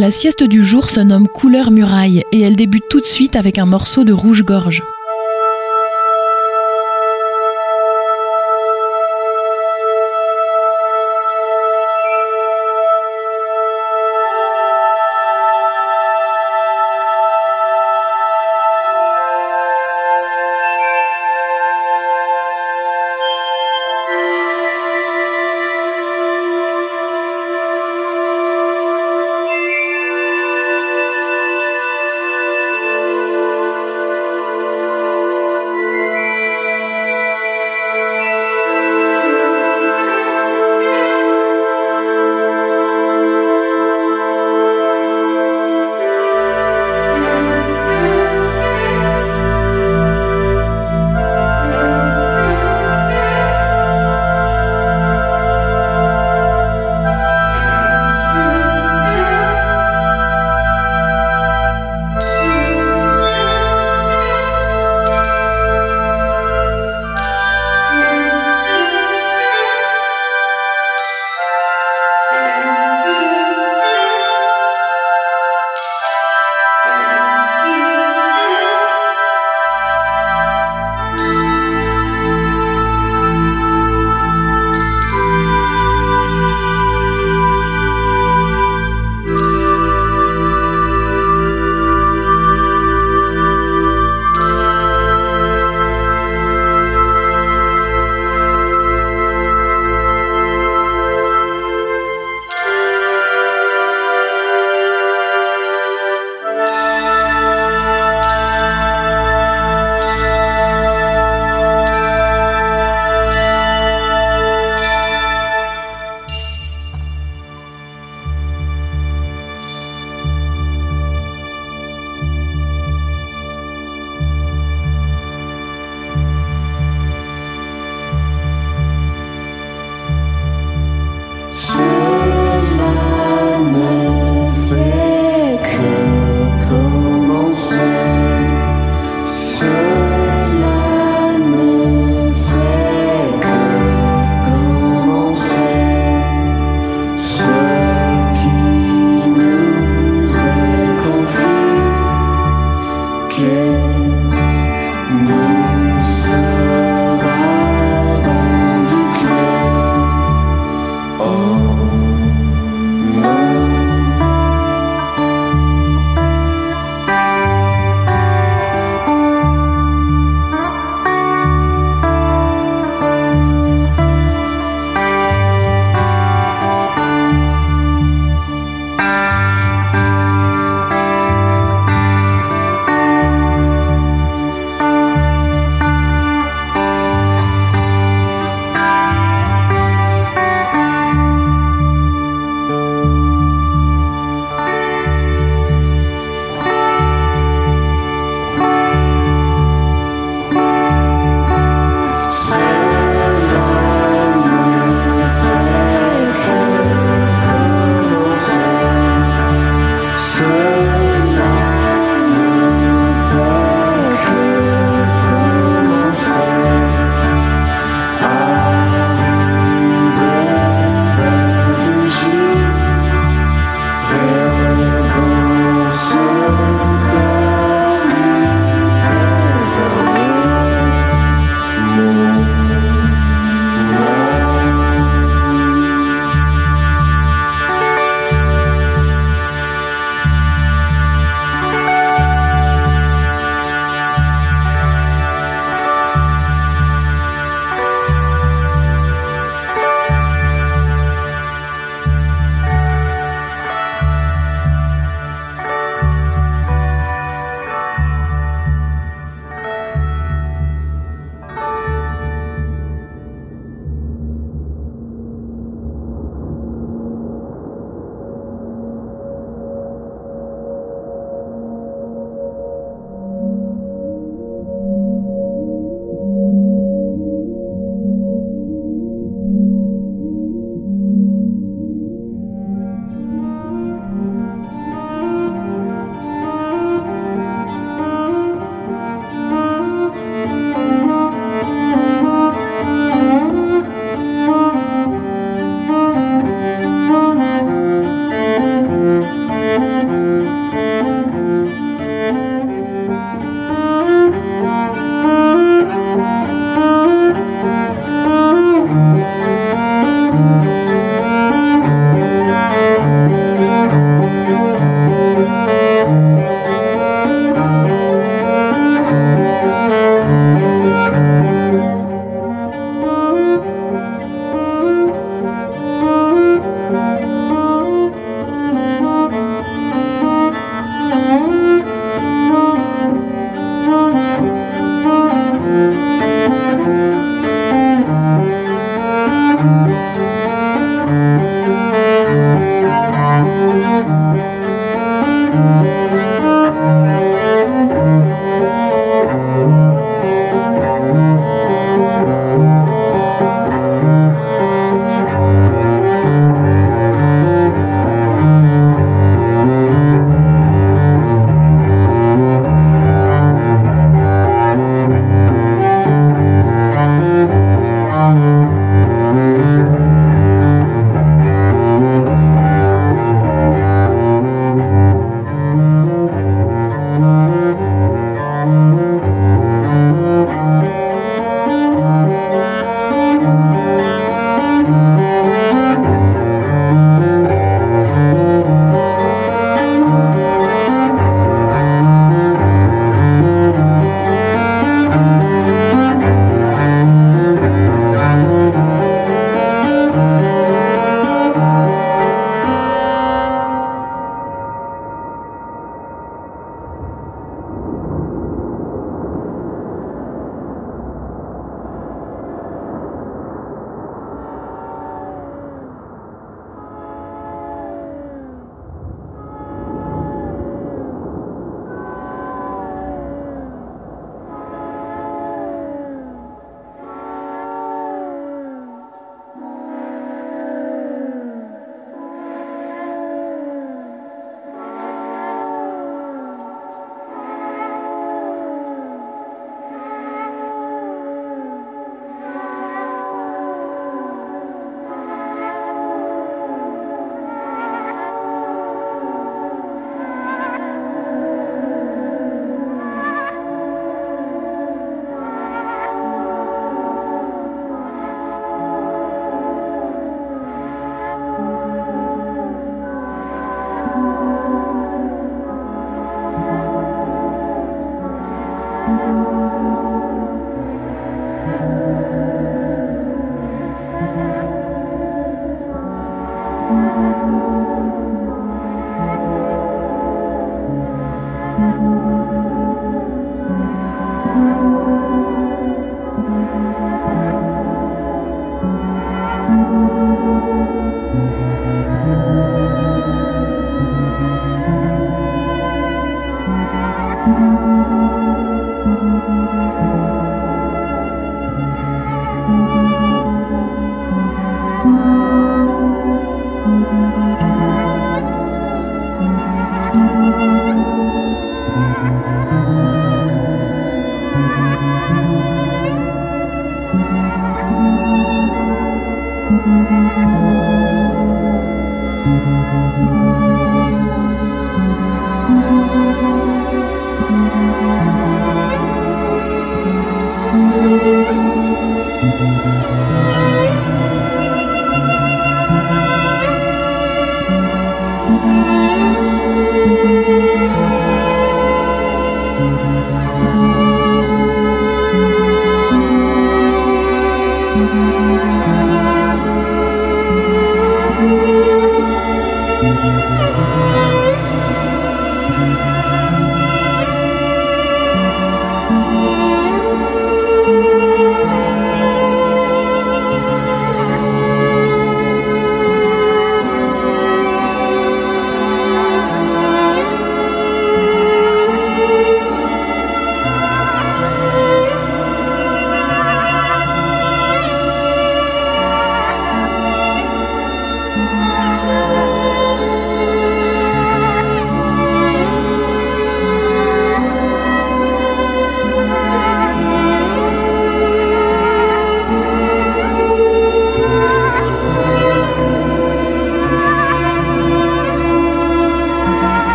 La sieste du jour se nomme Couleur Muraille et elle débute tout de suite avec un morceau de rouge-gorge.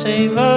José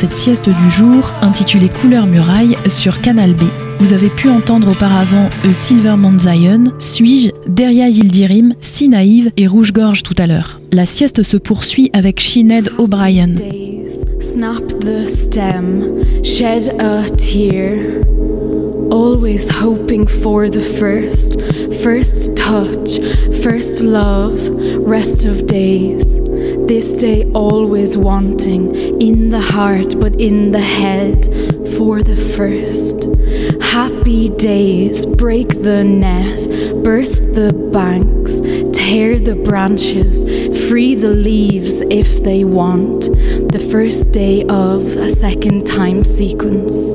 cette sieste du jour intitulée Couleur muraille sur Canal B. Vous avez pu entendre auparavant A Silverman Zion, Suis-je, Deria Yildirim, Si Naïve et Rouge-Gorge tout à l'heure. La sieste se poursuit avec Shined O'Brien. Snap the stem, shed a tear. Always hoping for the first, first touch, first love, rest of days. This day always wanting, in the heart but in the head, for the first. Happy days, break the net, burst the banks, tear the branches, free the leaves if they want. The first day of a second time sequence.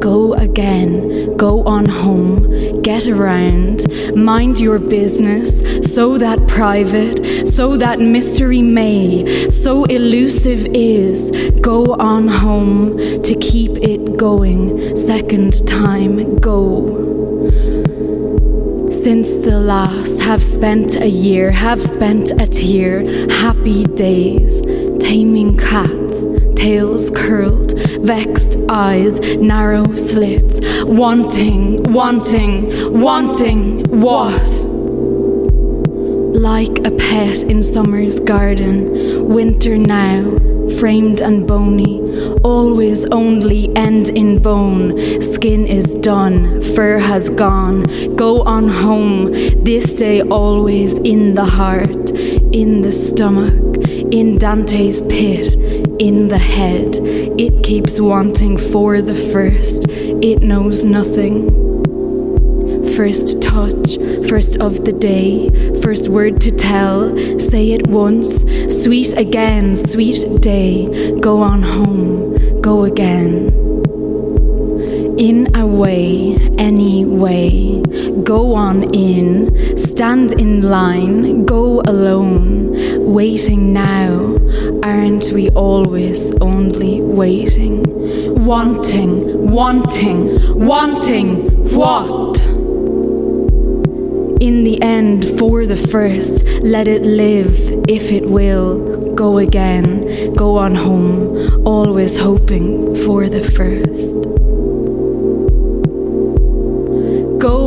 Go again, go on home, get around, mind your business, so that private, so that mystery may, so elusive is, go on home to keep it going, second time, go. Since the last have spent a year, have spent a tear, happy days, taming cats, tails curled, vexed eyes, narrow slits, wanting, wanting, wanting what? Like a pet in summer's garden, winter now, framed and bony, always only end in bone. Skin is done, fur has gone. Go on home, this day always in the heart, in the stomach, in Dante's pit, in the head. It keeps wanting for the first, it knows nothing. First touch, first of the day, first word to tell, say it once, sweet again, sweet day, go on home, go again. In a way, any way, go on in, stand in line, go alone Waiting now, aren't we always only waiting? Wanting, wanting, wanting what? In the end, for the first, let it live if it will. Go again, go on home, always hoping for the first.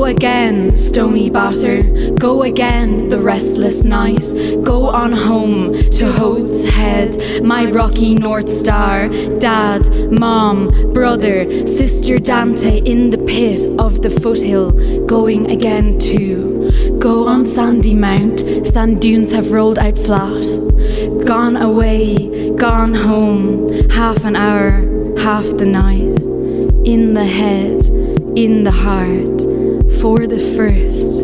Again, Stoneybatter. Go again, the restless night. Go on home to Howth Head, my rocky North Star. Dad, mom, brother, sister Dante in the pit of the foothill. Going again too. Go on Sandymount, sand dunes have rolled out flat. Gone away, gone home, half an hour, half the night. In the head, in the heart for the first,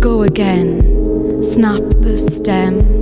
go again, snap the stem.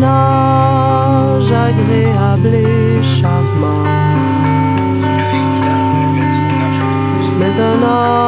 personnage agréable et charmant. Maintenant,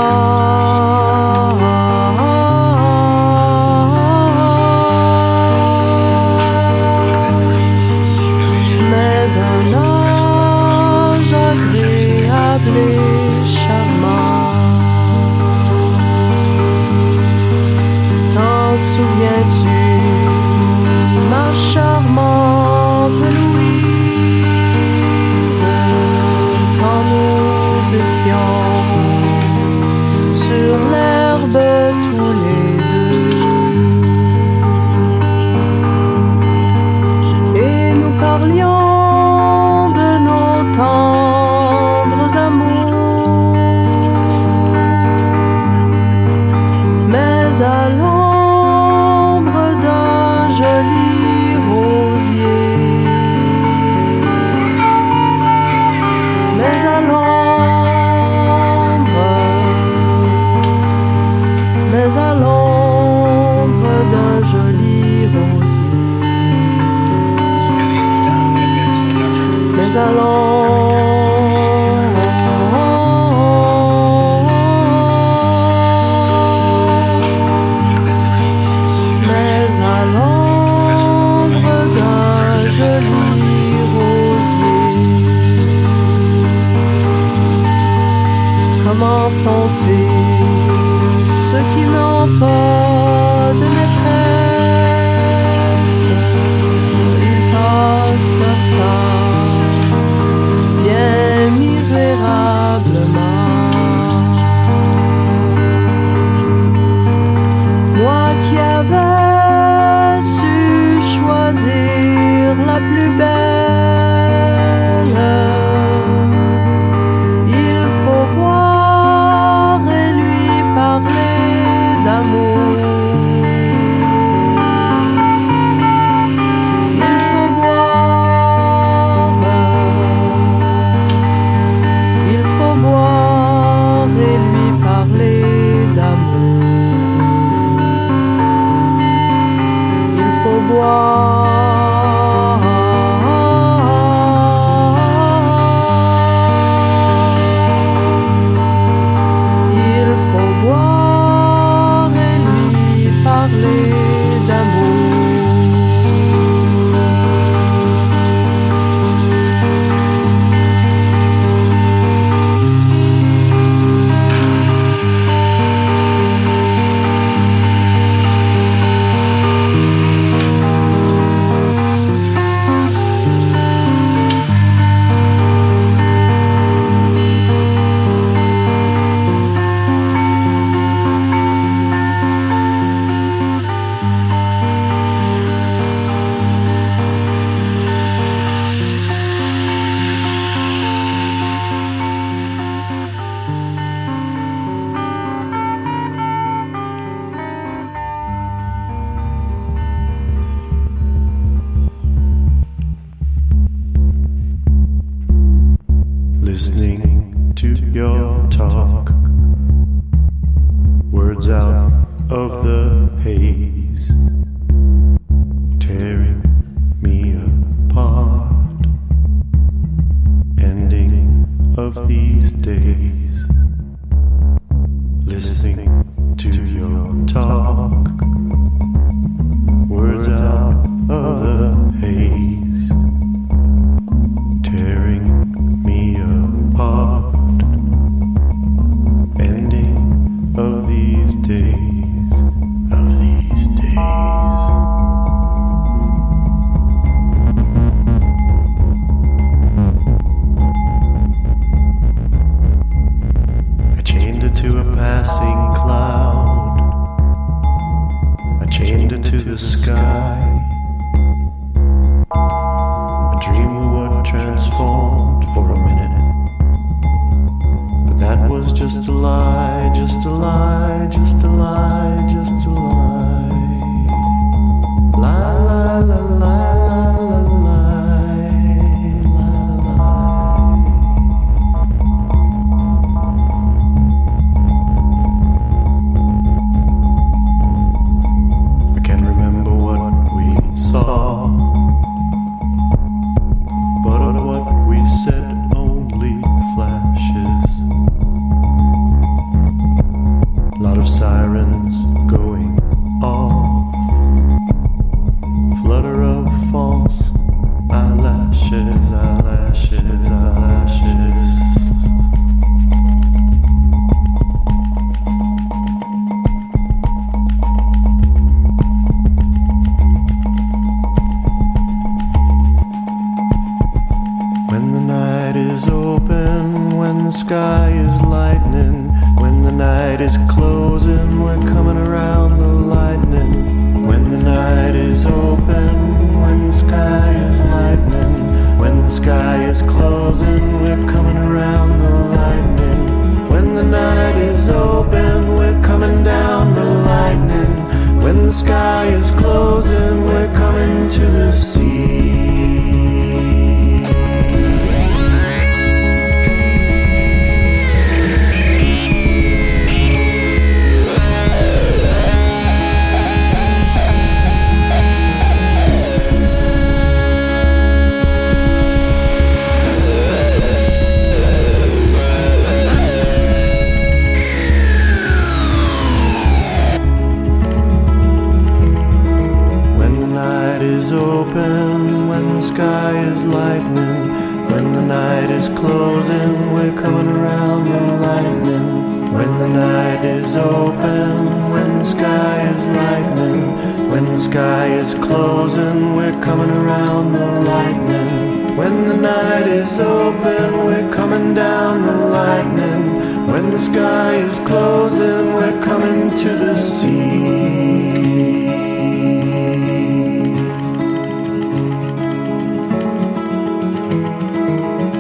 clouds we're coming around the lightning. When the night is open, we're coming down the lightning. When the sky is closing, we're coming to the sea.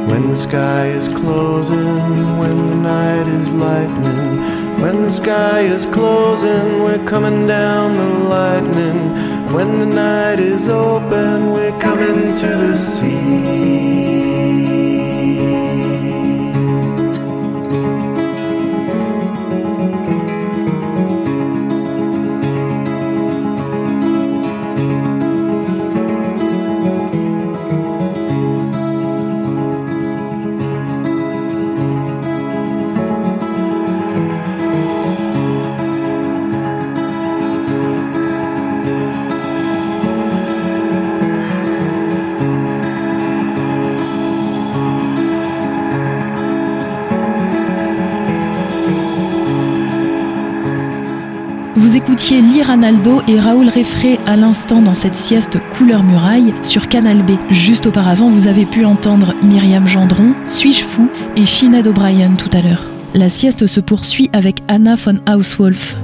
When the sky is closing, when the night is lightning. When the sky is closing, we're coming down the lightning. When the night is open, we're coming to the sea. Eddie Ranaldo et Raoul Reffré à l'instant dans cette sieste couleur muraille sur Canal B. Juste auparavant, vous avez pu entendre Myriam Gendron, Suis-je fou et Shined O'Brien tout à l'heure. La sieste se poursuit avec Anna von Hauswolf.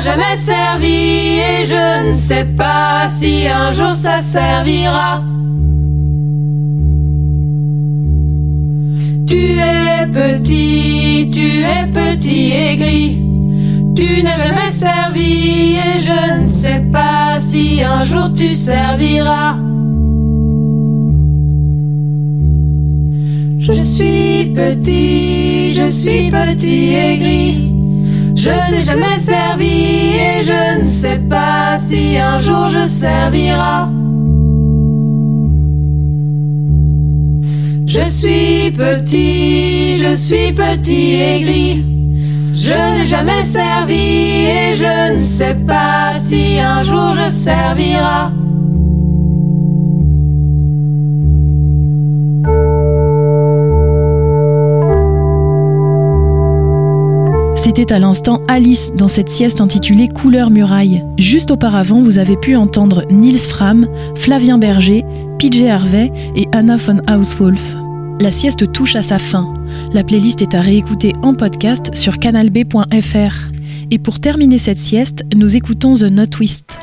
Jamais servi et je ne sais pas si un jour ça servira. Tu es petit, tu es petit et gris. Tu n'as jamais servi et je ne sais pas si un jour tu serviras. Je suis petit, je suis petit et gris. Je n'ai jamais servi et je ne sais pas si un jour je servirai. Je suis petit, je suis petit et gris. Je n'ai jamais servi et je ne sais pas si un jour je servirai. C'était à l'instant Alice dans cette sieste intitulée Couleur muraille. Juste auparavant, vous avez pu entendre Niels Fram, Flavien Berger, PJ Harvey et Anna von Hauswolf. La sieste touche à sa fin. La playlist est à réécouter en podcast sur canalb.fr. Et pour terminer cette sieste, nous écoutons The Not Twist.